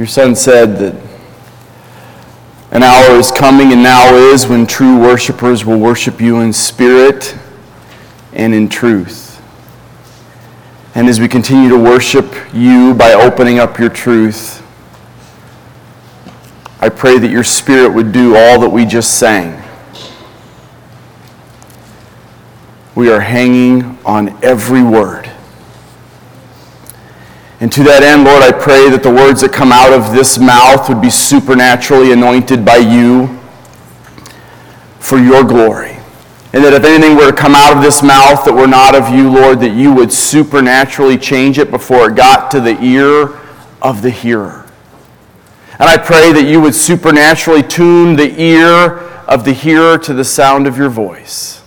Your son said that an hour is coming and now is when true worshipers will worship you in spirit and in truth. And as we continue to worship you by opening up your truth, I pray that your spirit would do all that we just sang. We are hanging on every word. And to that end, Lord, I pray that the words that come out of this mouth would be supernaturally anointed by you for your glory. And that if anything were to come out of this mouth that were not of you, Lord, that you would supernaturally change it before it got to the ear of the hearer. And I pray that you would supernaturally tune the ear of the hearer to the sound of your voice.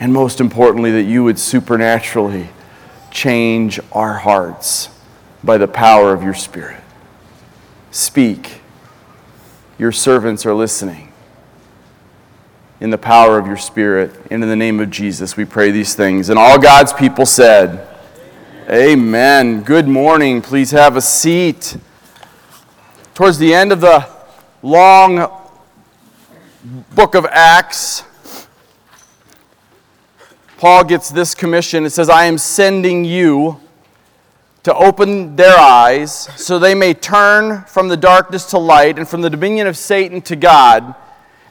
And most importantly, that you would supernaturally change our hearts by the power of your Spirit. Speak. Your servants are listening. In the power of your Spirit, and in the name of Jesus, we pray these things. And all God's people said, Amen. Amen. Good morning. Please have a seat. Towards the end of the long book of Acts, Paul gets this commission. It says, I am sending you to open their eyes so they may turn from the darkness to light and from the dominion of Satan to God,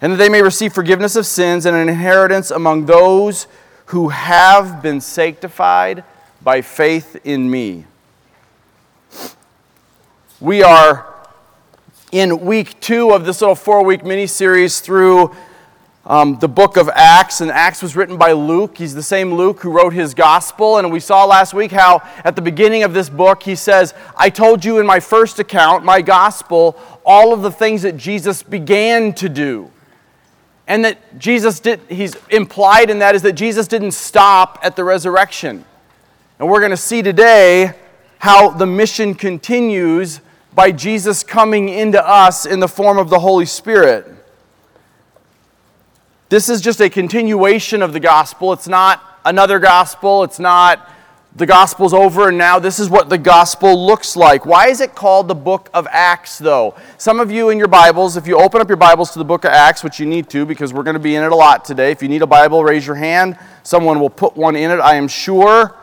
and that they may receive forgiveness of sins and an inheritance among those who have been sanctified by faith in me. We are in week two of this little four week mini series through um, the book of Acts, and Acts was written by Luke. He's the same Luke who wrote his gospel. And we saw last week how at the beginning of this book, he says, I told you in my first account, my gospel, all of the things that Jesus began to do. And that Jesus did, he's implied in that is that Jesus didn't stop at the resurrection. And we're going to see today how the mission continues by Jesus coming into us in the form of the Holy Spirit. This is just a continuation of the gospel. It's not another gospel. It's not the gospel's over and now this is what the gospel looks like. Why is it called the book of Acts, though? Some of you in your Bibles, if you open up your Bibles to the book of Acts, which you need to because we're going to be in it a lot today, if you need a Bible, raise your hand. Someone will put one in it, I am sure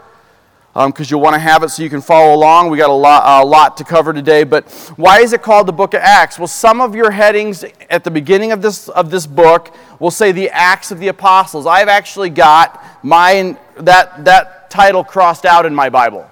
because um, you'll want to have it so you can follow along. We got a lot, a lot to cover today. But why is it called the book of Acts? Well, some of your headings at the beginning of this, of this book will say the Acts of the Apostles. I've actually got mine, that, that title crossed out in my Bible.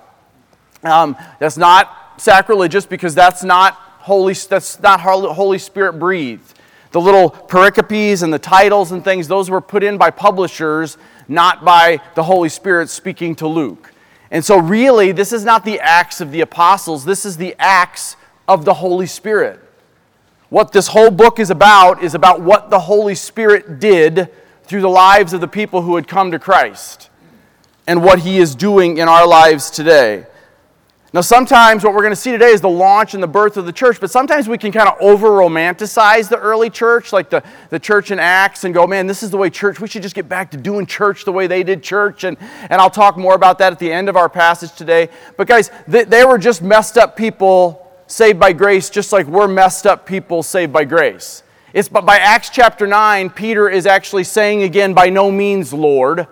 Um, that's not sacrilegious because that's not Holy, that's not Holy Spirit breathed. The little pericopes and the titles and things, those were put in by publishers, not by the Holy Spirit speaking to Luke. And so, really, this is not the acts of the apostles, this is the acts of the Holy Spirit. What this whole book is about is about what the Holy Spirit did through the lives of the people who had come to Christ and what he is doing in our lives today. Now, sometimes what we're going to see today is the launch and the birth of the church, but sometimes we can kind of over romanticize the early church, like the, the church in Acts, and go, man, this is the way church, we should just get back to doing church the way they did church. And, and I'll talk more about that at the end of our passage today. But, guys, they, they were just messed up people saved by grace, just like we're messed up people saved by grace. It's but by Acts chapter 9, Peter is actually saying again, by no means, Lord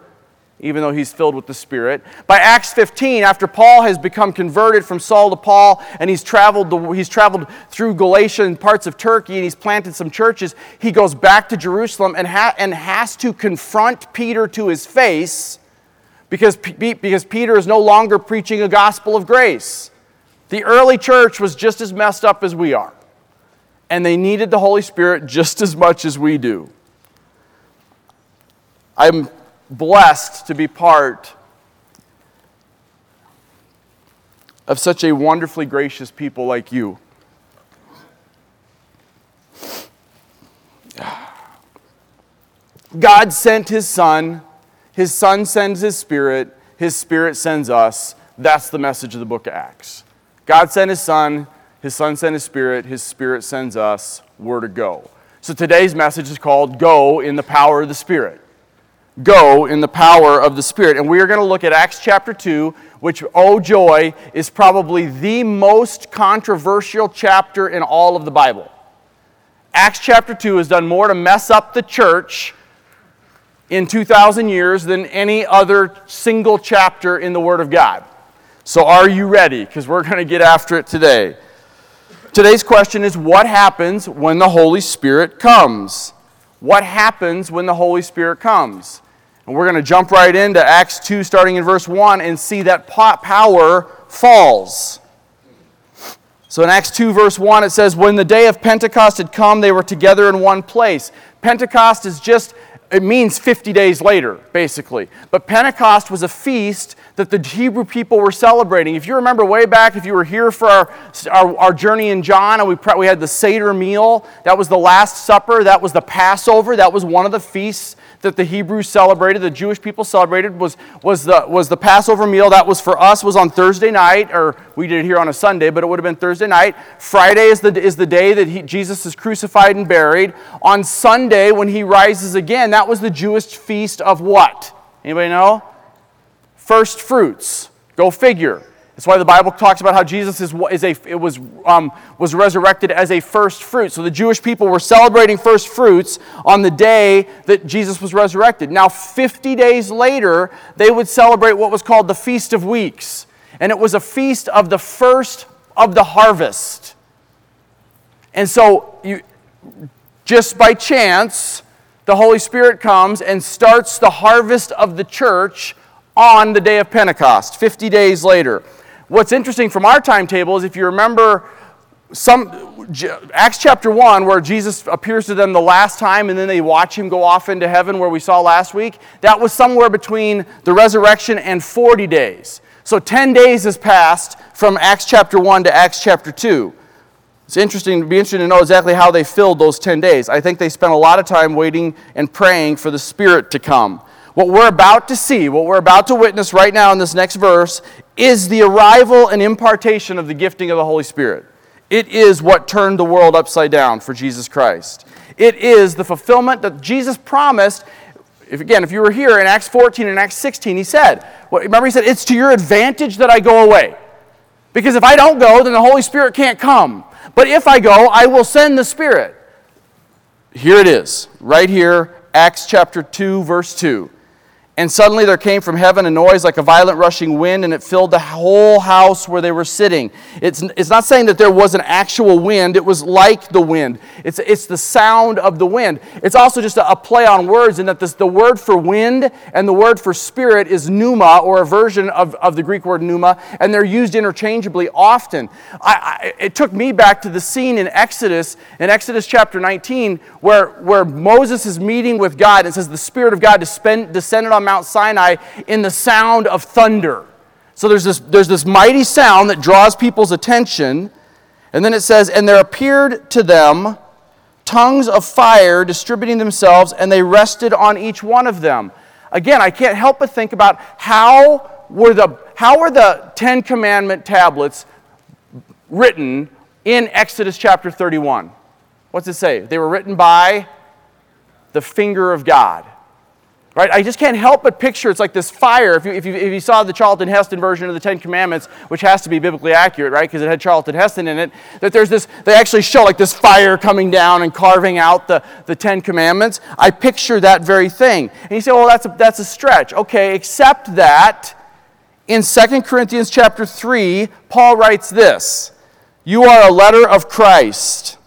even though he's filled with the Spirit. By Acts 15, after Paul has become converted from Saul to Paul and he's traveled, the, he's traveled through Galatia and parts of Turkey and he's planted some churches, he goes back to Jerusalem and, ha- and has to confront Peter to his face because, because Peter is no longer preaching a gospel of grace. The early church was just as messed up as we are, and they needed the Holy Spirit just as much as we do. I'm blessed to be part of such a wonderfully gracious people like you. God sent his son, his son sends his spirit, his spirit sends us. That's the message of the book of Acts. God sent his son, his son sent his spirit, his spirit sends us. We're to go. So today's message is called Go in the Power of the Spirit. Go in the power of the Spirit. And we are going to look at Acts chapter 2, which, oh joy, is probably the most controversial chapter in all of the Bible. Acts chapter 2 has done more to mess up the church in 2,000 years than any other single chapter in the Word of God. So, are you ready? Because we're going to get after it today. Today's question is what happens when the Holy Spirit comes? What happens when the Holy Spirit comes? And we're going to jump right into Acts 2, starting in verse 1, and see that pot power falls. So in Acts 2, verse 1, it says, When the day of Pentecost had come, they were together in one place. Pentecost is just it means 50 days later, basically. But Pentecost was a feast that the Hebrew people were celebrating. If you remember way back, if you were here for our, our, our, journey in John, and we, we had the Seder meal, that was the Last Supper, that was the Passover, that was one of the feasts that the Hebrews celebrated, the Jewish people celebrated, was, was, the, was the Passover meal. That was for us, was on Thursday night, or we did it here on a Sunday, but it would have been Thursday night. Friday is the, is the day that he, Jesus is crucified and buried. On Sunday, when he rises again, that was the Jewish feast of what? Anybody know? First fruits. Go figure. That's why the Bible talks about how Jesus is, is a, it was, um, was resurrected as a first fruit. So the Jewish people were celebrating first fruits on the day that Jesus was resurrected. Now, 50 days later, they would celebrate what was called the Feast of Weeks. And it was a feast of the first of the harvest. And so, you, just by chance, the Holy Spirit comes and starts the harvest of the church on the day of Pentecost, 50 days later. What's interesting from our timetable is if you remember some Acts chapter 1 where Jesus appears to them the last time and then they watch him go off into heaven where we saw last week, that was somewhere between the resurrection and 40 days. So 10 days has passed from Acts chapter 1 to Acts chapter 2. It's interesting, to be interesting to know exactly how they filled those 10 days. I think they spent a lot of time waiting and praying for the Spirit to come. What we're about to see, what we're about to witness right now in this next verse, is the arrival and impartation of the gifting of the Holy Spirit. It is what turned the world upside down for Jesus Christ. It is the fulfillment that Jesus promised. If, again, if you were here in Acts 14 and Acts 16, he said, remember, he said, It's to your advantage that I go away. Because if I don't go, then the Holy Spirit can't come. But if I go, I will send the Spirit. Here it is, right here, Acts chapter 2, verse 2. And suddenly there came from heaven a noise like a violent rushing wind, and it filled the whole house where they were sitting. It's, it's not saying that there was an actual wind, it was like the wind. It's, it's the sound of the wind. It's also just a, a play on words, in that this, the word for wind and the word for spirit is pneuma, or a version of, of the Greek word pneuma, and they're used interchangeably often. I, I, it took me back to the scene in Exodus, in Exodus chapter 19, where, where Moses is meeting with God, and says, The Spirit of God descended on Mount Sinai in the sound of thunder. So there's this, there's this mighty sound that draws people's attention. And then it says, And there appeared to them tongues of fire distributing themselves, and they rested on each one of them. Again, I can't help but think about how were the, how were the Ten Commandment tablets written in Exodus chapter 31? What's it say? They were written by the finger of God. Right? I just can't help but picture it's like this fire. If you, if you, if you saw the Charlton Heston version of the Ten Commandments, which has to be biblically accurate, right? Because it had Charlton Heston in it, that there's this, they actually show like this fire coming down and carving out the, the Ten Commandments. I picture that very thing. And you say, well, that's a, that's a stretch. Okay, except that in 2 Corinthians chapter 3, Paul writes this You are a letter of Christ,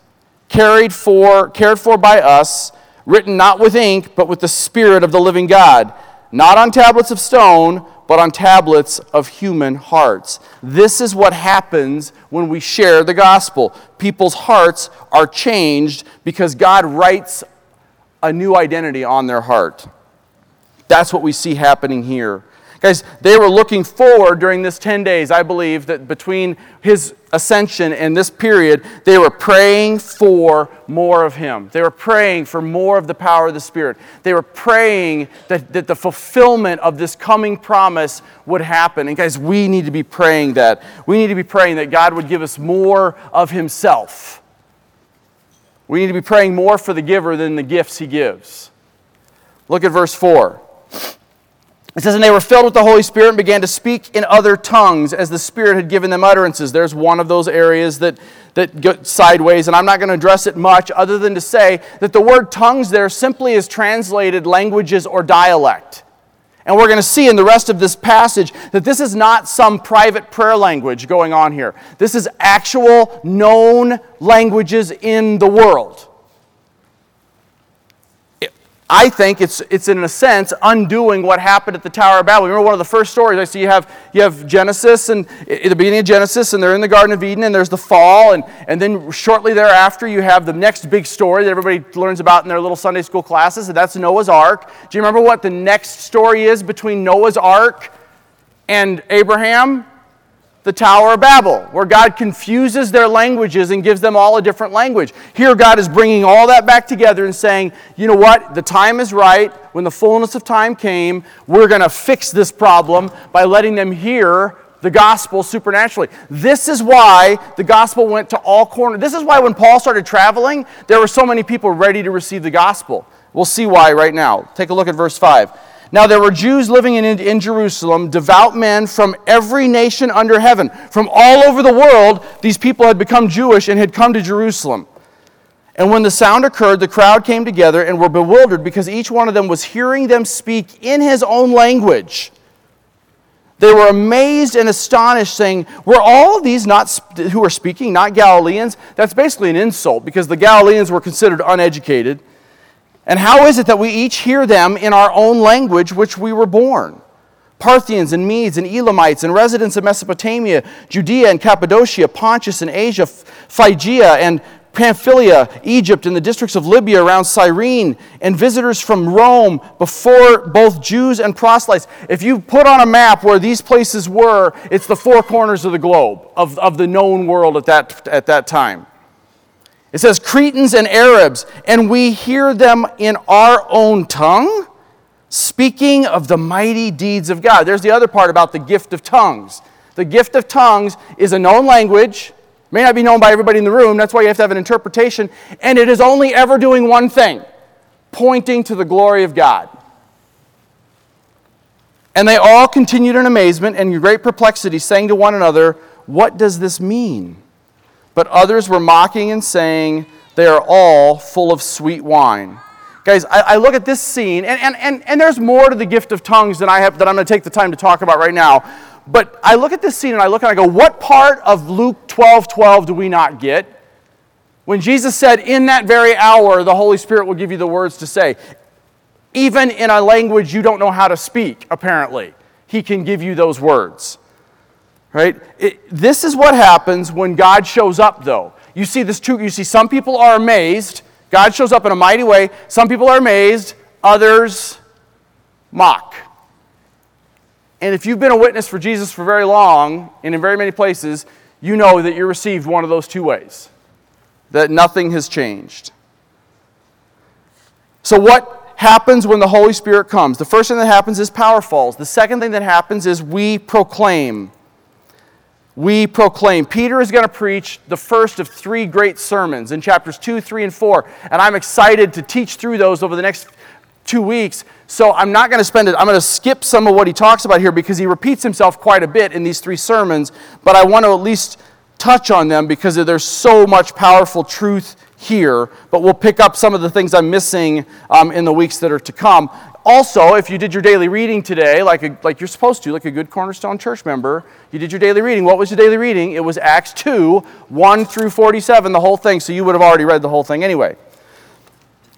carried for, cared for by us written not with ink, but with the Spirit of the living God, not on tablets of stone, but on tablets of human hearts. This is what happens when we share the gospel. People's hearts are changed because God writes a new identity on their heart. That's what we see happening here. Guys, they were looking forward during this 10 days, I believe, that between his ascension and this period, they were praying for more of him. They were praying for more of the power of the Spirit. They were praying that, that the fulfillment of this coming promise would happen. And guys, we need to be praying that. We need to be praying that God would give us more of himself. We need to be praying more for the giver than the gifts he gives. Look at verse 4. It says, And they were filled with the Holy Spirit and began to speak in other tongues as the Spirit had given them utterances. There's one of those areas that, that go sideways, and I'm not going to address it much other than to say that the word tongues there simply is translated languages or dialect. And we're going to see in the rest of this passage that this is not some private prayer language going on here. This is actual known languages in the world. I think it's, it's in a sense undoing what happened at the Tower of Babel. Remember one of the first stories I see you have, you have Genesis and at the beginning of Genesis and they're in the Garden of Eden and there's the fall and, and then shortly thereafter you have the next big story that everybody learns about in their little Sunday school classes and that's Noah's Ark. Do you remember what the next story is between Noah's Ark and Abraham? The Tower of Babel, where God confuses their languages and gives them all a different language. Here, God is bringing all that back together and saying, you know what? The time is right. When the fullness of time came, we're going to fix this problem by letting them hear the gospel supernaturally. This is why the gospel went to all corners. This is why when Paul started traveling, there were so many people ready to receive the gospel. We'll see why right now. Take a look at verse 5. Now there were Jews living in, in Jerusalem, devout men from every nation under heaven. From all over the world, these people had become Jewish and had come to Jerusalem. And when the sound occurred, the crowd came together and were bewildered because each one of them was hearing them speak in his own language. They were amazed and astonished, saying, Were all these not who are speaking not Galileans? That's basically an insult because the Galileans were considered uneducated. And how is it that we each hear them in our own language which we were born? Parthians and Medes and Elamites and residents of Mesopotamia, Judea and Cappadocia, Pontus and Asia, Phrygia and Pamphylia, Egypt, and the districts of Libya around Cyrene, and visitors from Rome before both Jews and proselytes. If you put on a map where these places were, it's the four corners of the globe, of, of the known world at that, at that time. It says Cretans and Arabs, and we hear them in our own tongue speaking of the mighty deeds of God. There's the other part about the gift of tongues. The gift of tongues is a known language, may not be known by everybody in the room, that's why you have to have an interpretation, and it is only ever doing one thing pointing to the glory of God. And they all continued in amazement and great perplexity, saying to one another, What does this mean? But others were mocking and saying, They are all full of sweet wine. Guys, I, I, look at this scene, and, and, and, and there's more to the gift of tongues than I have that I'm going to take the time to talk about right now. But I look at this scene and I look and I go, what part of Luke 12 12 do we not get? When Jesus said, In that very hour, the Holy Spirit will give you the words to say. Even in a language you don't know how to speak, apparently, He can give you those words. Right? It, this is what happens when God shows up, though. You see this too. You see, some people are amazed. God shows up in a mighty way. Some people are amazed. Others mock. And if you've been a witness for Jesus for very long and in very many places, you know that you're received one of those two ways that nothing has changed. So, what happens when the Holy Spirit comes? The first thing that happens is power falls. The second thing that happens is we proclaim we proclaim. Peter is going to preach the first of three great sermons in chapters 2, 3, and 4. And I'm excited to teach through those over the next two weeks. So I'm not going to spend it, I'm going to skip some of what he talks about here because he repeats himself quite a bit in these three sermons. But I want to at least touch on them because there's so much powerful truth here. But we'll pick up some of the things I'm missing um, in the weeks that are to come. Also, if you did your daily reading today, like, a, like you're supposed to, like a good Cornerstone church member, you did your daily reading. What was your daily reading? It was Acts 2, 1 through 47, the whole thing, so you would have already read the whole thing anyway. It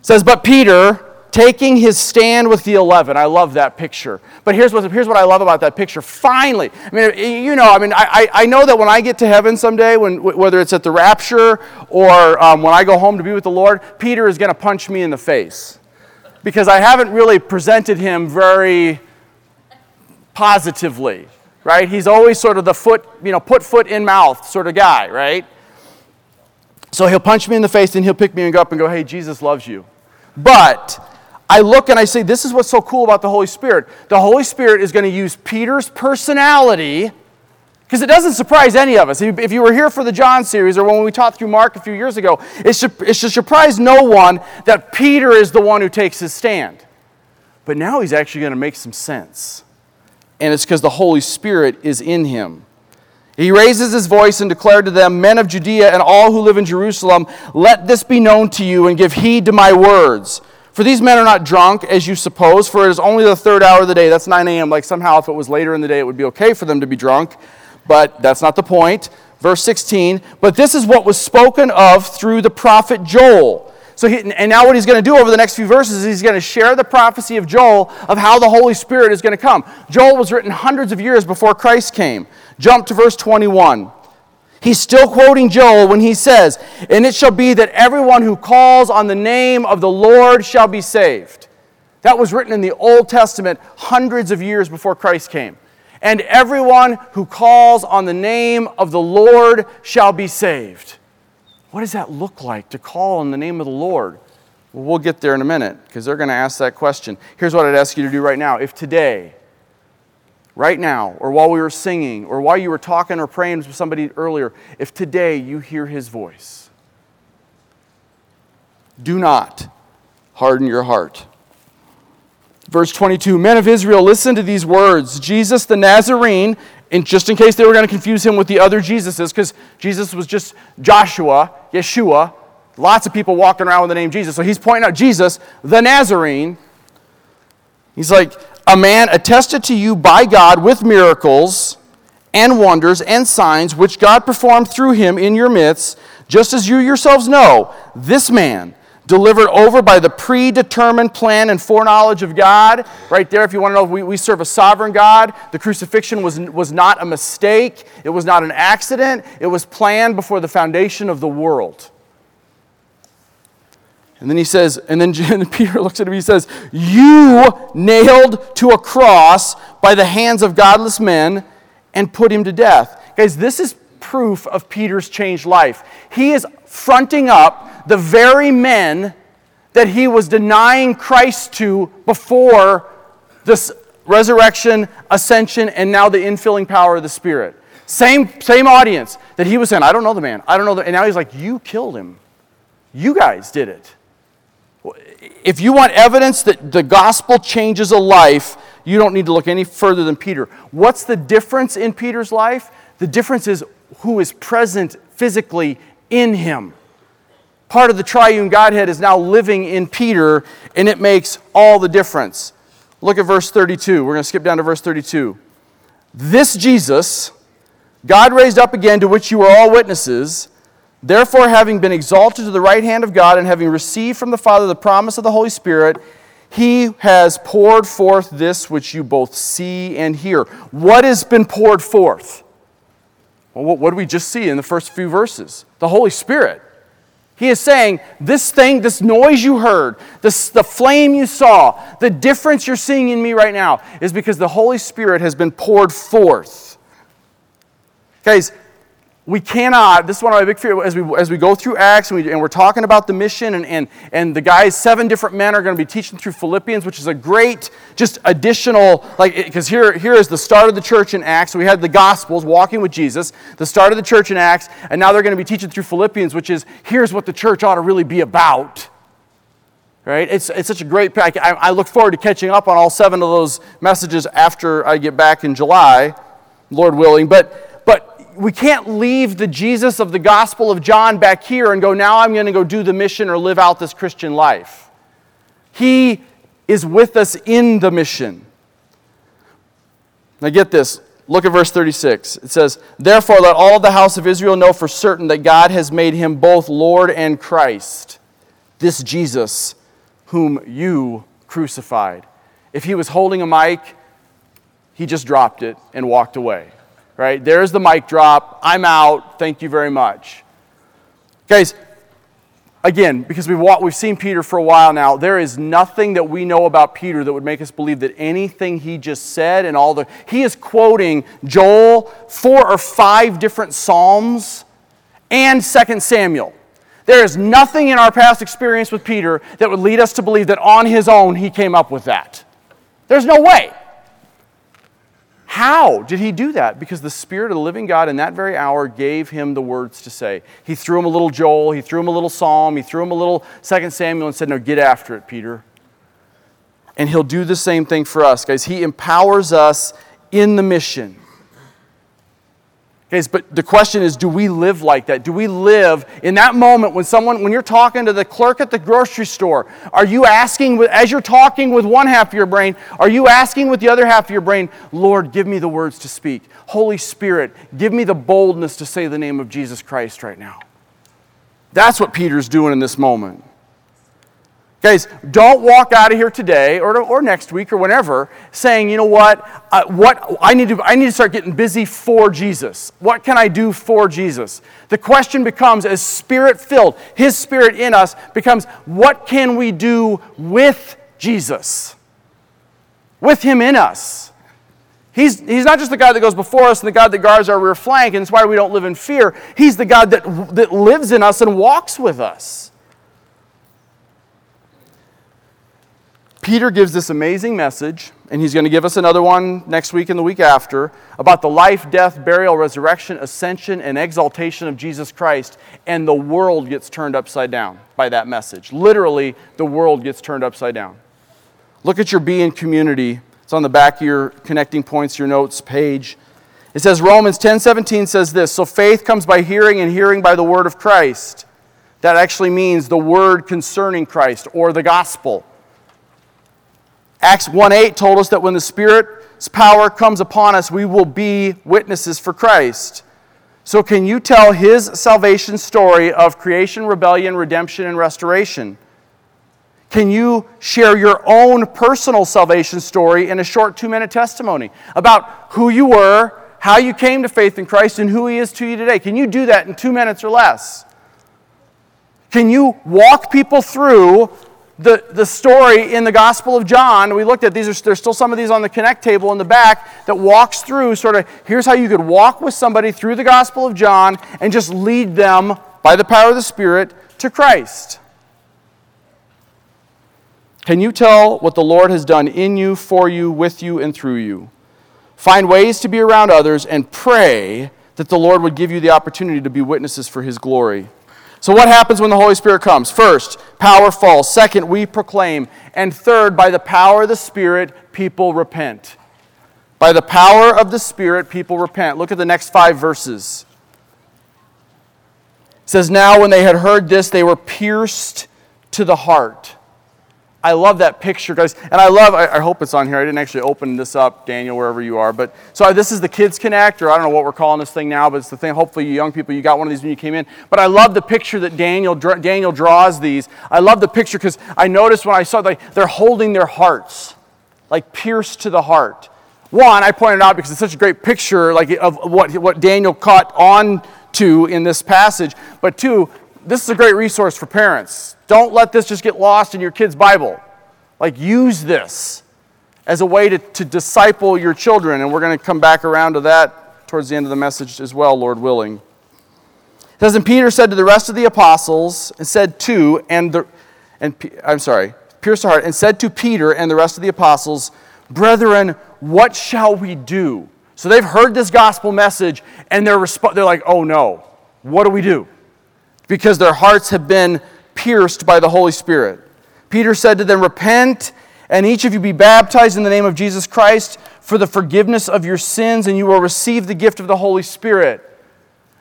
says, But Peter, taking his stand with the 11, I love that picture. But here's what, here's what I love about that picture. Finally, I mean, you know, I mean, I, I know that when I get to heaven someday, when, whether it's at the rapture or um, when I go home to be with the Lord, Peter is going to punch me in the face because I haven't really presented him very positively, right? He's always sort of the foot, you know, put foot in mouth sort of guy, right? So he'll punch me in the face and he'll pick me and go up and go, hey, Jesus loves you. But I look and I say, this is what's so cool about the Holy Spirit. The Holy Spirit is going to use Peter's personality because it doesn't surprise any of us. If you were here for the John series or when we taught through Mark a few years ago, it should, it should surprise no one that Peter is the one who takes his stand. But now he's actually going to make some sense. And it's because the Holy Spirit is in him. He raises his voice and declared to them, Men of Judea and all who live in Jerusalem, let this be known to you and give heed to my words. For these men are not drunk, as you suppose, for it is only the third hour of the day. That's 9 a.m. Like somehow, if it was later in the day, it would be okay for them to be drunk. But that's not the point. Verse 16, but this is what was spoken of through the prophet Joel. So, he, and now what he's going to do over the next few verses is he's going to share the prophecy of Joel of how the Holy Spirit is going to come. Joel was written hundreds of years before Christ came. Jump to verse 21. He's still quoting Joel when he says, And it shall be that everyone who calls on the name of the Lord shall be saved. That was written in the Old Testament hundreds of years before Christ came. And everyone who calls on the name of the Lord shall be saved. What does that look like to call on the name of the Lord? Well, we'll get there in a minute because they're going to ask that question. Here's what I'd ask you to do right now. If today, right now, or while we were singing, or while you were talking or praying with somebody earlier, if today you hear his voice, do not harden your heart. Verse 22 Men of Israel, listen to these words Jesus the Nazarene and just in case they were going to confuse him with the other Jesuses, because Jesus was just Joshua, Yeshua, lots of people walking around with the name Jesus. So he's pointing out Jesus, the Nazarene. He's like, a man attested to you by God with miracles and wonders and signs which God performed through him in your midst, just as you yourselves know, this man delivered over by the predetermined plan and foreknowledge of God. Right there, if you want to know, we, we serve a sovereign God. The crucifixion was, was not a mistake, it was not an accident, it was planned before the foundation of the world. And then he says, and then Peter looks at him, he says, You nailed to a cross by the hands of godless men and put him to death. Guys, this is proof of Peter's changed life. He is fronting up the very men that he was denying Christ to before this resurrection, ascension, and now the infilling power of the Spirit. Same, same audience that he was saying, I don't know the man. I don't know the, and now he's like, You killed him. You guys did it. If you want evidence that the gospel changes a life, you don't need to look any further than Peter. What's the difference in Peter's life? The difference is who is present physically in him. Part of the triune Godhead is now living in Peter, and it makes all the difference. Look at verse 32. We're going to skip down to verse 32. This Jesus, God raised up again, to which you are all witnesses. Therefore, having been exalted to the right hand of God and having received from the Father the promise of the Holy Spirit, he has poured forth this which you both see and hear. What has been poured forth? Well, what, do we just see in the first few verses? The Holy Spirit. He is saying, This thing, this noise you heard, this, the flame you saw, the difference you're seeing in me right now is because the Holy Spirit has been poured forth. Guys, we cannot, this is one of my big fears as we, as we go through Acts and, we, and we're talking about the mission, and, and, and the guys, seven different men are going to be teaching through Philippians, which is a great, just additional, like, because here, here is the start of the church in Acts. We had the Gospels, walking with Jesus, the start of the church in Acts, and now they're going to be teaching through Philippians, which is here's what the church ought to really be about. Right? It's, it's such a great, I, I look forward to catching up on all seven of those messages after I get back in July, Lord willing. But, we can't leave the Jesus of the Gospel of John back here and go, now I'm going to go do the mission or live out this Christian life. He is with us in the mission. Now, get this. Look at verse 36. It says, Therefore, let all the house of Israel know for certain that God has made him both Lord and Christ, this Jesus whom you crucified. If he was holding a mic, he just dropped it and walked away right? There's the mic drop. I'm out. Thank you very much. Guys, again, because we've, walked, we've seen Peter for a while now, there is nothing that we know about Peter that would make us believe that anything he just said and all the. He is quoting Joel, four or five different Psalms, and Second Samuel. There is nothing in our past experience with Peter that would lead us to believe that on his own he came up with that. There's no way. How did he do that? Because the Spirit of the living God in that very hour gave him the words to say. He threw him a little Joel, he threw him a little Psalm, he threw him a little Second Samuel and said, No, get after it, Peter. And He'll do the same thing for us, guys. He empowers us in the mission. But the question is do we live like that? Do we live in that moment when someone, when you're talking to the clerk at the grocery store, are you asking, as you're talking with one half of your brain, are you asking with the other half of your brain, Lord, give me the words to speak? Holy Spirit, give me the boldness to say the name of Jesus Christ right now? That's what Peter's doing in this moment. Guys, don't walk out of here today or, or next week or whenever saying, you know what, uh, what I, need to, I need to start getting busy for Jesus. What can I do for Jesus? The question becomes, as spirit filled, His Spirit in us becomes, what can we do with Jesus? With Him in us. He's, he's not just the God that goes before us and the God that guards our rear flank, and it's why we don't live in fear. He's the God that, that lives in us and walks with us. Peter gives this amazing message, and he's going to give us another one next week and the week after about the life, death, burial, resurrection, ascension, and exaltation of Jesus Christ. And the world gets turned upside down by that message. Literally, the world gets turned upside down. Look at your being community. It's on the back of your connecting points, your notes page. It says Romans 10:17 says this, so faith comes by hearing and hearing by the word of Christ. That actually means the word concerning Christ or the gospel. Acts 1 8 told us that when the Spirit's power comes upon us, we will be witnesses for Christ. So, can you tell his salvation story of creation, rebellion, redemption, and restoration? Can you share your own personal salvation story in a short two minute testimony about who you were, how you came to faith in Christ, and who he is to you today? Can you do that in two minutes or less? Can you walk people through the, the story in the Gospel of John, we looked at these, are, there's still some of these on the Connect table in the back that walks through sort of here's how you could walk with somebody through the Gospel of John and just lead them by the power of the Spirit to Christ. Can you tell what the Lord has done in you, for you, with you, and through you? Find ways to be around others and pray that the Lord would give you the opportunity to be witnesses for His glory. So, what happens when the Holy Spirit comes? First, power falls. Second, we proclaim. And third, by the power of the Spirit, people repent. By the power of the Spirit, people repent. Look at the next five verses. It says, Now when they had heard this, they were pierced to the heart I love that picture, guys. And I love, I, I, hope it's on here. I didn't actually open this up, Daniel, wherever you are. But so this is the Kids Connect, or I don't know what we're calling this thing now, but it's the thing. Hopefully, you young people, you got one of these when you came in. But I love the picture that Daniel, Daniel draws these. I love the picture because I noticed when I saw like they're holding their hearts, like pierced to the heart. One, I pointed out because it's such a great picture, like of what, what Daniel caught on to in this passage. But two, this is a great resource for parents. Don't let this just get lost in your kid's Bible. Like, use this as a way to, to disciple your children. And we're going to come back around to that towards the end of the message as well, Lord willing. It says, And Peter said to the rest of the apostles, and said to, and the, and I'm sorry, pierced the heart, and said to Peter and the rest of the apostles, Brethren, what shall we do? So they've heard this gospel message, and they're, resp- they're like, oh no, what do we do? because their hearts have been pierced by the Holy Spirit. Peter said to them, Repent, and each of you be baptized in the name of Jesus Christ for the forgiveness of your sins, and you will receive the gift of the Holy Spirit.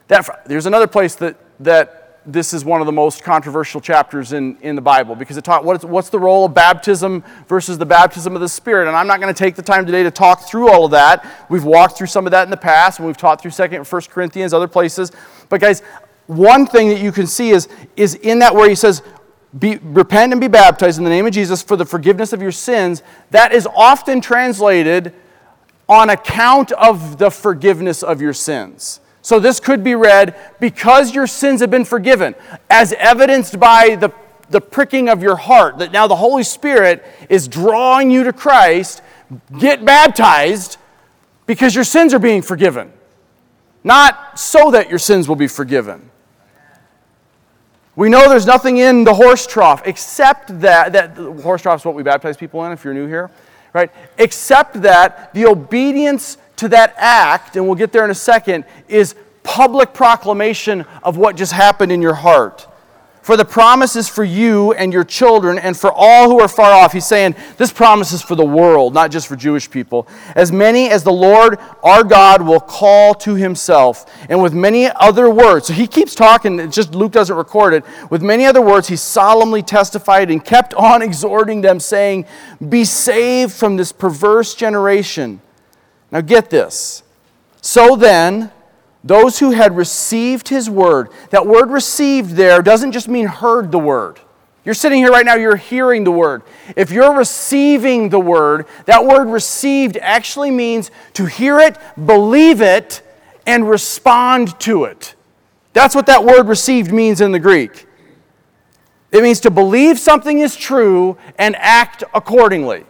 That, there's another place that, that this is one of the most controversial chapters in, in the Bible because it taught what's, what's the role of baptism versus the baptism of the Spirit. And I'm not going to take the time today to talk through all of that. We've walked through some of that in the past, and we've taught through 2nd and 1 Corinthians, other places. But guys, one thing that you can see is, is in that where he says, be, repent and be baptized in the name of Jesus for the forgiveness of your sins, that is often translated on account of the forgiveness of your sins. So this could be read, because your sins have been forgiven, as evidenced by the, the pricking of your heart, that now the Holy Spirit is drawing you to Christ, get baptized because your sins are being forgiven, not so that your sins will be forgiven. We know there's nothing in the horse trough except that, that horse trough is what we baptize people in if you're new here, right? Except that the obedience to that act, and we'll get there in a second, is public proclamation of what just happened in your heart. For the promise is for you and your children and for all who are far off. He's saying this promise is for the world, not just for Jewish people. As many as the Lord our God will call to himself, and with many other words. So he keeps talking, just Luke doesn't record it. With many other words, he solemnly testified and kept on exhorting them, saying, Be saved from this perverse generation. Now get this. So then, those who had received his word. That word received there doesn't just mean heard the word. You're sitting here right now, you're hearing the word. If you're receiving the word, that word received actually means to hear it, believe it, and respond to it. That's what that word received means in the Greek. It means to believe something is true and act accordingly.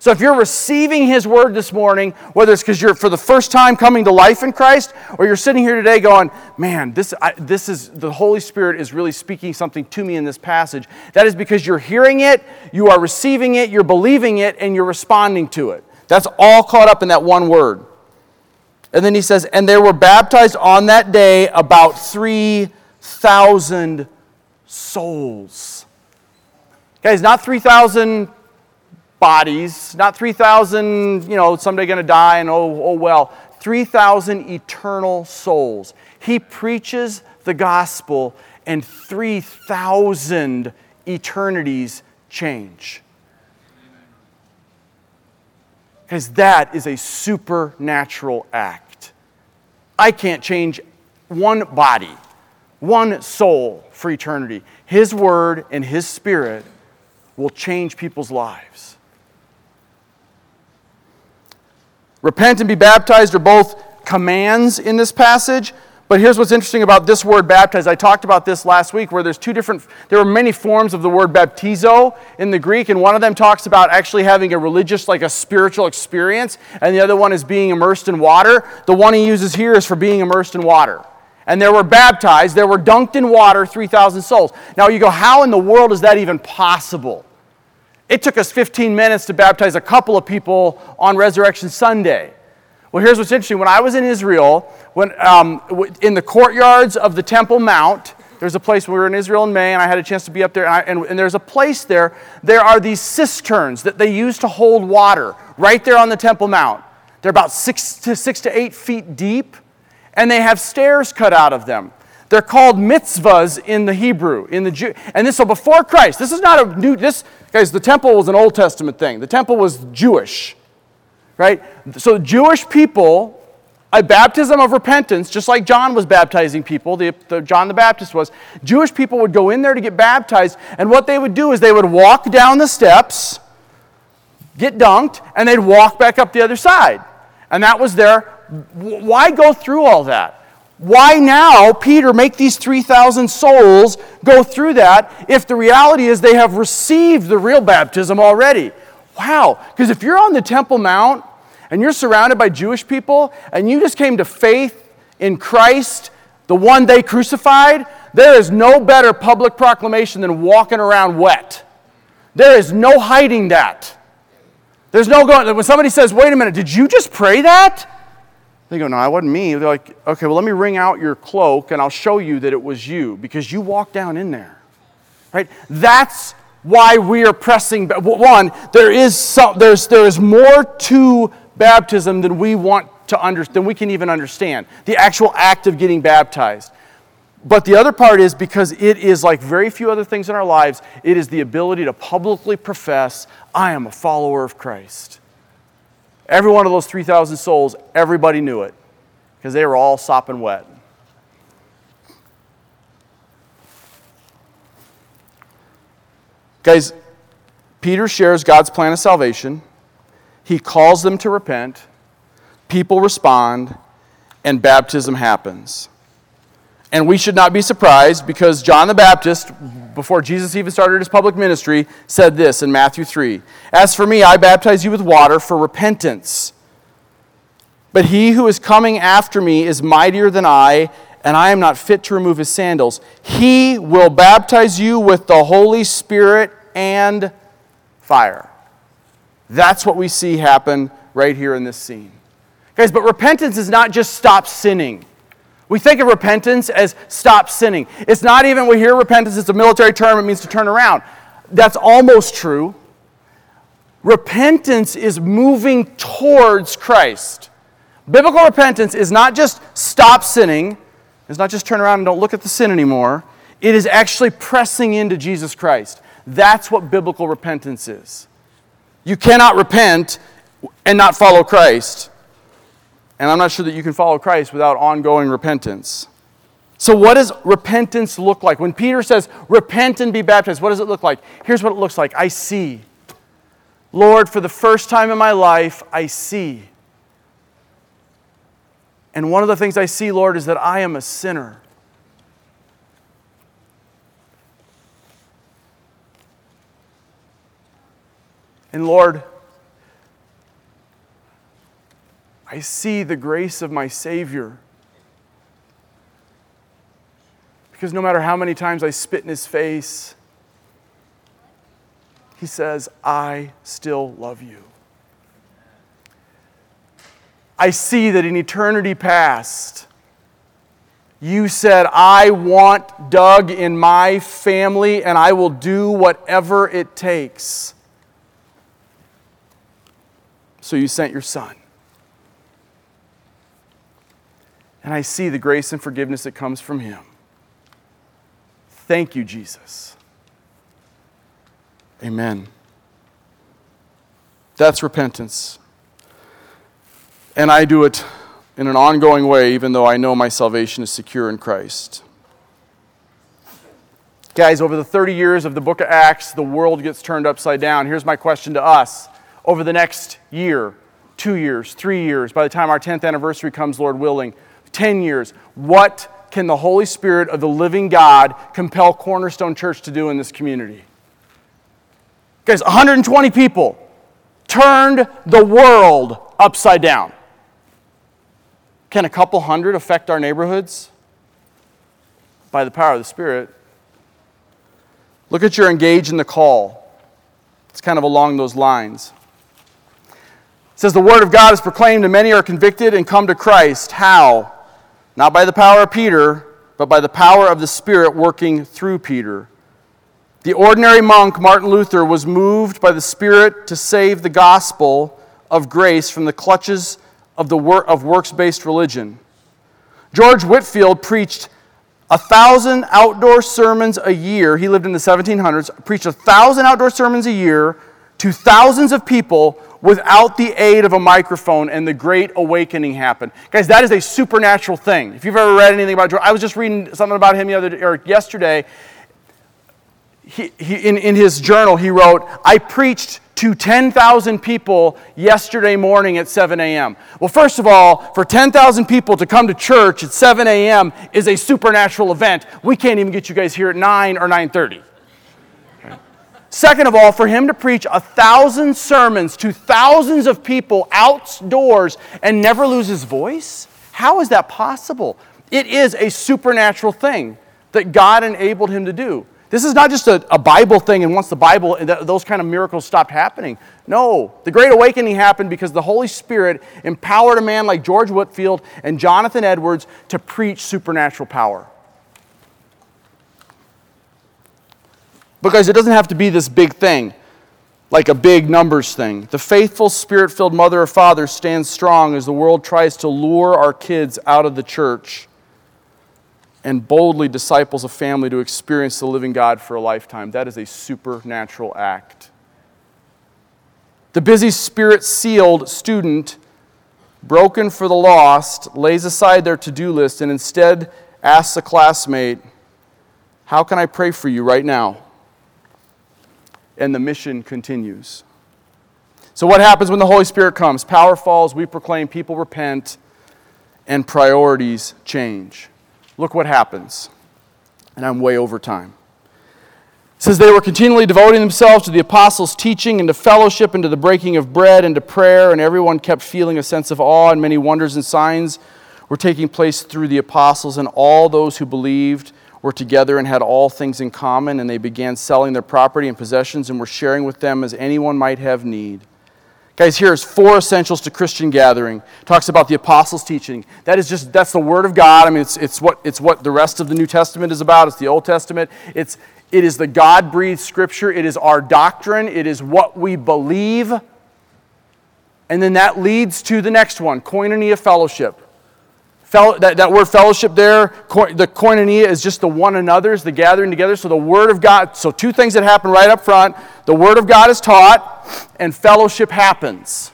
So if you're receiving His word this morning, whether it's because you're for the first time coming to life in Christ, or you're sitting here today going, man, this, I, this is, the Holy Spirit is really speaking something to me in this passage, that is because you're hearing it, you are receiving it, you're believing it, and you're responding to it. That's all caught up in that one word. And then he says, and there were baptized on that day about 3,000 souls. Guys, not 3,000 bodies, not 3,000, you know, someday going to die and oh, oh well. 3,000 eternal souls. He preaches the gospel and 3,000 eternities change. Because that is a supernatural act. I can't change one body, one soul for eternity. His word and His spirit will change people's lives. Repent and be baptized are both commands in this passage. But here's what's interesting about this word baptize. I talked about this last week where there's two different, there are many forms of the word baptizo in the Greek, and one of them talks about actually having a religious, like a spiritual experience, and the other one is being immersed in water. The one he uses here is for being immersed in water. And there were baptized, there were dunked in water 3,000 souls. Now you go, how in the world is that even possible? It took us 15 minutes to baptize a couple of people on Resurrection Sunday. Well, here's what's interesting. When I was in Israel, when, um, in the courtyards of the Temple Mount, there's a place we were in Israel in May, and I had a chance to be up there. And, I, and, and, there's a place there. There are these cisterns that they use to hold water right there on the Temple Mount. They're about six to six to eight feet deep, and they have stairs cut out of them. They're called mikvahs in the Hebrew, in the Jew. And this, so before Christ, this is not a new. This Guys, the temple was an Old Testament thing. The temple was Jewish, right? So Jewish people, a baptism of repentance, just like John was baptizing people, the, the, John the Baptist was, Jewish people would go in there to get baptized, and what they would do is they would walk down the steps, get dunked, and they'd walk back up the other side. And that was their, why go through all that? Why now, Peter, make these 3,000 souls go through that if the reality is they have received the real baptism already? Wow. Because if you're on the Temple Mount and you're surrounded by Jewish people and you just came to faith in Christ, the one they crucified, there is no better public proclamation than walking around wet. There is no hiding that. There's no going, when somebody says, wait a minute, did you just pray that? They go, No, I wasn't me. They're like, Okay, well, let me wring out your cloak and I'll show you that it was you because you walked down in there. Right? That's why we are pressing. One, there is, some, there's, there is more to baptism than we want to understand, than we can even understand. The actual act of getting baptized. But the other part is because it is like very few other things in our lives, it is the ability to publicly profess, I am a follower of Christ. Every one of those 3,000 souls, everybody knew it because they were all sopping wet. Guys, Peter shares God's plan of salvation. He calls them to repent. People respond, and baptism happens. And we should not be surprised because John the Baptist, before Jesus even started his public ministry, said this in Matthew 3 As for me, I baptize you with water for repentance. But he who is coming after me is mightier than I, and I am not fit to remove his sandals. He will baptize you with the Holy Spirit and fire. That's what we see happen right here in this scene. Guys, but repentance is not just stop sinning. We think of repentance as stop sinning. It's not even, we hear repentance, it's a military term, it means to turn around. That's almost true. Repentance is moving towards Christ. Biblical repentance is not just stop sinning, it's not just turn around and don't look at the sin anymore. It is actually pressing into Jesus Christ. That's what biblical repentance is. You cannot repent and not follow Christ. And I'm not sure that you can follow Christ without ongoing repentance. So, what does repentance look like? When Peter says, repent and be baptized, what does it look like? Here's what it looks like I see. Lord, for the first time in my life, I see. And one of the things I see, Lord, is that I am a sinner. And Lord, I see the grace of my Savior. Because no matter how many times I spit in his face, he says, I still love you. I see that in eternity past, you said, I want Doug in my family and I will do whatever it takes. So you sent your son. And I see the grace and forgiveness that comes from him. Thank you, Jesus. Amen. That's repentance. And I do it in an ongoing way, even though I know my salvation is secure in Christ. Guys, over the 30 years of the book of Acts, the world gets turned upside down. Here's my question to us over the next year, two years, three years, by the time our 10th anniversary comes, Lord willing, 10 years, what can the Holy Spirit of the living God compel Cornerstone Church to do in this community? Guys, 120 people turned the world upside down. Can a couple hundred affect our neighborhoods? By the power of the Spirit. Look at your engage in the call. It's kind of along those lines. It says, The word of God is proclaimed, and many are convicted and come to Christ. How? Not by the power of Peter, but by the power of the Spirit working through Peter. The ordinary monk, Martin Luther, was moved by the Spirit to save the gospel of grace from the clutches of, the wor- of works based religion. George Whitefield preached a thousand outdoor sermons a year. He lived in the 1700s, preached a thousand outdoor sermons a year to thousands of people without the aid of a microphone, and the Great Awakening happened. Guys, that is a supernatural thing. If you've ever read anything about George, I was just reading something about him the other day, or yesterday, he, he, in, in his journal, he wrote, I preached to 10,000 people yesterday morning at 7 a.m. Well, first of all, for 10,000 people to come to church at 7 a.m. is a supernatural event. We can't even get you guys here at 9 or 9.30. Second of all, for him to preach a thousand sermons to thousands of people outdoors and never lose his voice? How is that possible? It is a supernatural thing that God enabled him to do. This is not just a, a Bible thing, and once the Bible, those kind of miracles stopped happening. No, the Great Awakening happened because the Holy Spirit empowered a man like George Whitefield and Jonathan Edwards to preach supernatural power. Because it doesn't have to be this big thing, like a big numbers thing. The faithful, spirit filled mother or father stands strong as the world tries to lure our kids out of the church and boldly disciples a family to experience the living God for a lifetime. That is a supernatural act. The busy, spirit sealed student, broken for the lost, lays aside their to do list and instead asks a classmate, How can I pray for you right now? And the mission continues. So, what happens when the Holy Spirit comes? Power falls, we proclaim, people repent, and priorities change. Look what happens. And I'm way over time. It says they were continually devoting themselves to the apostles' teaching and to fellowship and to the breaking of bread and to prayer, and everyone kept feeling a sense of awe, and many wonders and signs were taking place through the apostles, and all those who believed were together and had all things in common, and they began selling their property and possessions and were sharing with them as anyone might have need. Guys, here's four essentials to Christian gathering. Talks about the apostles' teaching. That is just that's the word of God. I mean, it's, it's what it's what the rest of the New Testament is about. It's the Old Testament. It's it is the God-breathed scripture. It is our doctrine. It is what we believe. And then that leads to the next one, koinonia fellowship. That, that word fellowship there, the koinonia is just the one another's, the gathering together. So the Word of God, so two things that happen right up front the Word of God is taught, and fellowship happens.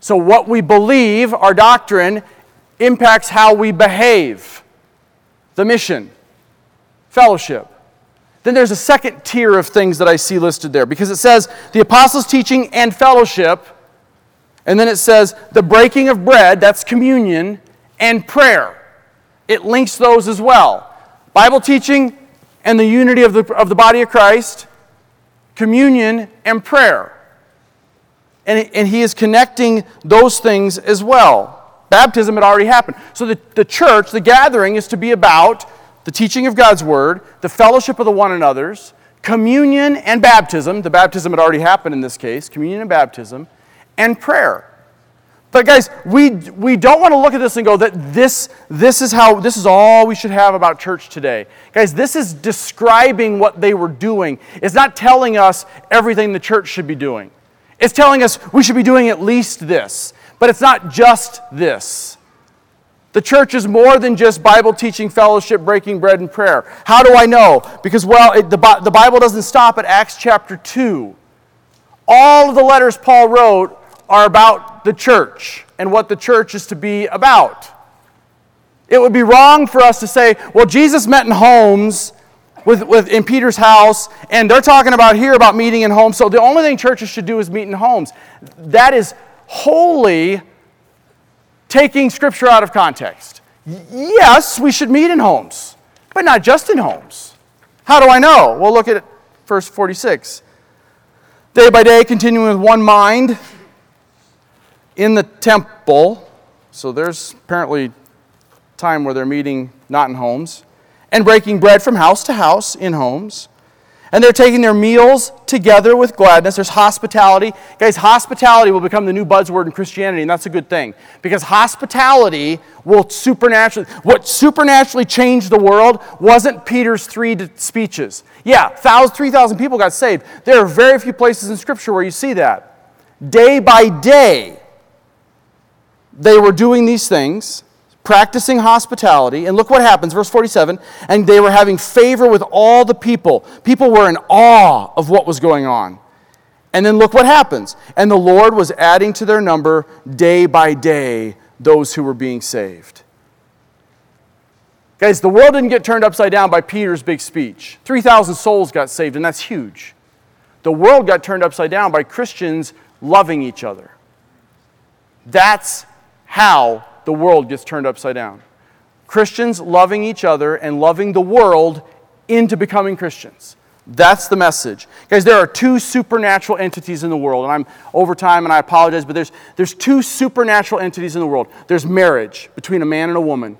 So what we believe, our doctrine, impacts how we behave. The mission, fellowship. Then there's a second tier of things that I see listed there because it says the apostles' teaching and fellowship. And then it says the breaking of bread, that's communion, and prayer. It links those as well. Bible teaching and the unity of the, of the body of Christ, communion and prayer. And, and he is connecting those things as well. Baptism had already happened. So the, the church, the gathering, is to be about the teaching of God's word, the fellowship of the one another's, communion and baptism. The baptism had already happened in this case, communion and baptism, and prayer. But guys, we, we don't want to look at this and go that this, this is how this is all we should have about church today. Guys, this is describing what they were doing. It's not telling us everything the church should be doing. It's telling us we should be doing at least this. But it's not just this. The church is more than just Bible teaching, fellowship, breaking bread, and prayer. How do I know? Because, well, it, the, the Bible doesn't stop at Acts chapter 2. All of the letters Paul wrote are about the church and what the church is to be about. It would be wrong for us to say, well, Jesus met in homes with, with, in Peter's house, and they're talking about here about meeting in homes, so the only thing churches should do is meet in homes. That is wholly taking Scripture out of context. Yes, we should meet in homes, but not just in homes. How do I know? Well, look at verse 46. Day by day, continuing with one mind in the temple. So there's apparently time where they're meeting not in homes. And breaking bread from house to house in homes. And they're taking their meals together with gladness. There's hospitality. Guys, hospitality will become the new buzzword in Christianity, and that's a good thing. Because hospitality will supernaturally, what supernaturally changed the world wasn't Peter's three speeches. Yeah, 3,000 people got saved. There are very few places in Scripture where you see that. Day by day, they were doing these things, practicing hospitality, and look what happens, verse 47 and they were having favor with all the people. People were in awe of what was going on. And then look what happens. And the Lord was adding to their number day by day those who were being saved. Guys, the world didn't get turned upside down by Peter's big speech. 3,000 souls got saved, and that's huge. The world got turned upside down by Christians loving each other. That's how the world gets turned upside down. Christians loving each other and loving the world into becoming Christians. That's the message. Guys, there are two supernatural entities in the world, and I'm over time and I apologize, but there's, there's two supernatural entities in the world. There's marriage between a man and a woman,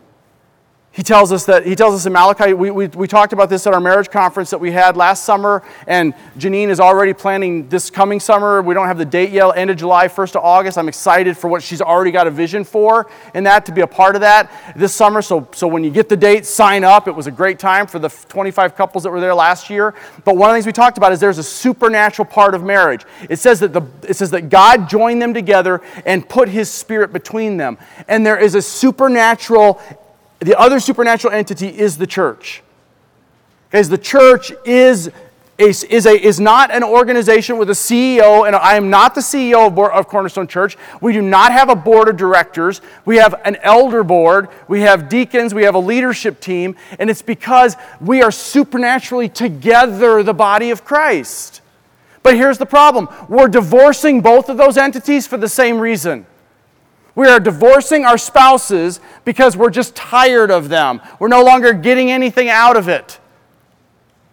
he tells us that he tells us in Malachi, we, we, we talked about this at our marriage conference that we had last summer, and Janine is already planning this coming summer. We don't have the date yet, end of July, 1st of August. I'm excited for what she's already got a vision for and that to be a part of that this summer. So, so when you get the date, sign up. It was a great time for the 25 couples that were there last year. But one of the things we talked about is there's a supernatural part of marriage. It says that the it says that God joined them together and put his spirit between them. And there is a supernatural the other supernatural entity is the church. Guys, the church is, is, a, is not an organization with a CEO, and I am not the CEO of, of Cornerstone Church. We do not have a board of directors. We have an elder board, we have deacons, we have a leadership team, and it's because we are supernaturally together, the body of Christ. But here's the problem we're divorcing both of those entities for the same reason. We are divorcing our spouses because we're just tired of them. We're no longer getting anything out of it.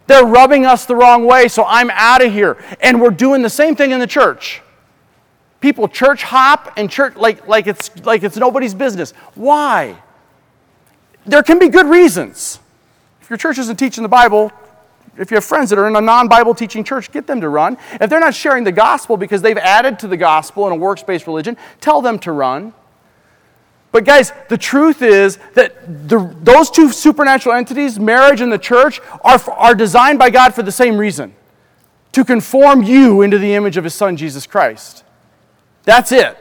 They're rubbing us the wrong way, so I'm out of here. And we're doing the same thing in the church. People church hop and church like, like, it's, like it's nobody's business. Why? There can be good reasons. If your church isn't teaching the Bible, if you have friends that are in a non Bible teaching church, get them to run. If they're not sharing the gospel because they've added to the gospel in a works based religion, tell them to run. But, guys, the truth is that the, those two supernatural entities, marriage and the church, are, are designed by God for the same reason to conform you into the image of His Son, Jesus Christ. That's it.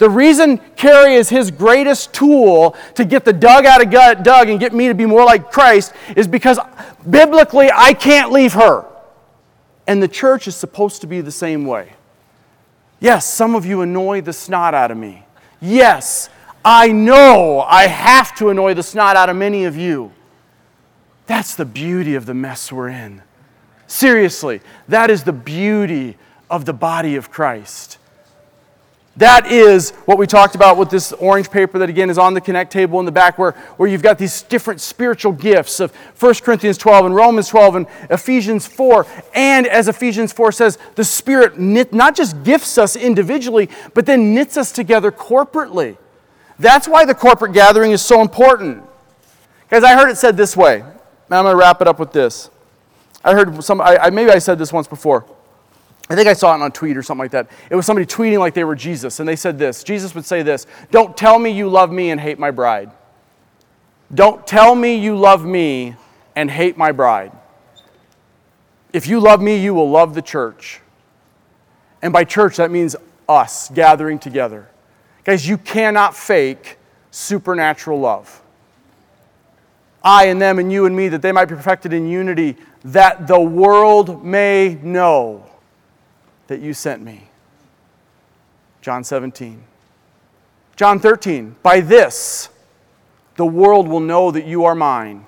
The reason Carrie is his greatest tool to get the Doug out of gut, Doug and get me to be more like Christ is because biblically I can't leave her. And the church is supposed to be the same way. Yes, some of you annoy the snot out of me. Yes, I know I have to annoy the snot out of many of you. That's the beauty of the mess we're in. Seriously, that is the beauty of the body of Christ. That is what we talked about with this orange paper that again is on the connect table in the back where, where you've got these different spiritual gifts of 1 Corinthians 12 and Romans 12 and Ephesians 4. And as Ephesians 4 says, the Spirit knit, not just gifts us individually, but then knits us together corporately. That's why the corporate gathering is so important. Guys, I heard it said this way. I'm going to wrap it up with this. I heard some, I, I, maybe I said this once before. I think I saw it on a tweet or something like that. It was somebody tweeting like they were Jesus, and they said this Jesus would say this Don't tell me you love me and hate my bride. Don't tell me you love me and hate my bride. If you love me, you will love the church. And by church, that means us gathering together. Guys, you cannot fake supernatural love. I and them and you and me, that they might be perfected in unity, that the world may know that you sent me. John 17. John 13. By this, the world will know that you are mine.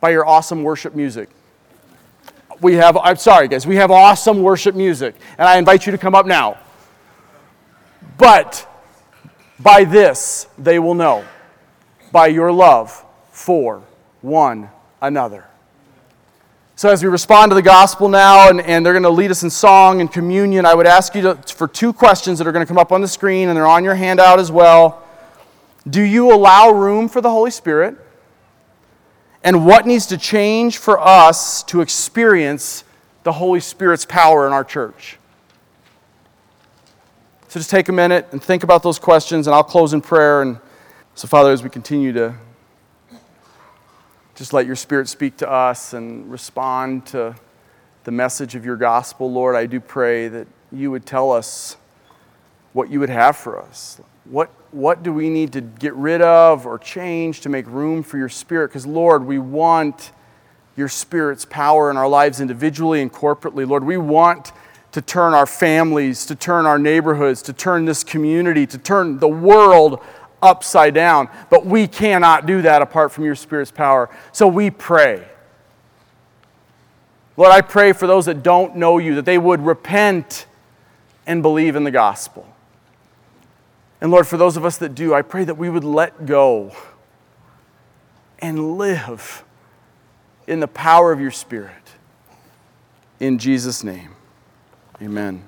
By your awesome worship music. We have, I'm sorry, guys, we have awesome worship music, and I invite you to come up now. But by this they will know, by your love for one another. So, as we respond to the gospel now, and, and they're going to lead us in song and communion, I would ask you to, for two questions that are going to come up on the screen, and they're on your handout as well. Do you allow room for the Holy Spirit? And what needs to change for us to experience the Holy Spirit's power in our church? So just take a minute and think about those questions, and I'll close in prayer. And so, Father, as we continue to just let your Spirit speak to us and respond to the message of your gospel, Lord, I do pray that you would tell us what you would have for us. What, what do we need to get rid of or change to make room for your Spirit? Because, Lord, we want your Spirit's power in our lives individually and corporately. Lord, we want to turn our families, to turn our neighborhoods, to turn this community, to turn the world upside down. But we cannot do that apart from your Spirit's power. So we pray. Lord, I pray for those that don't know you, that they would repent and believe in the gospel. And Lord, for those of us that do, I pray that we would let go and live in the power of your Spirit. In Jesus' name. Amen.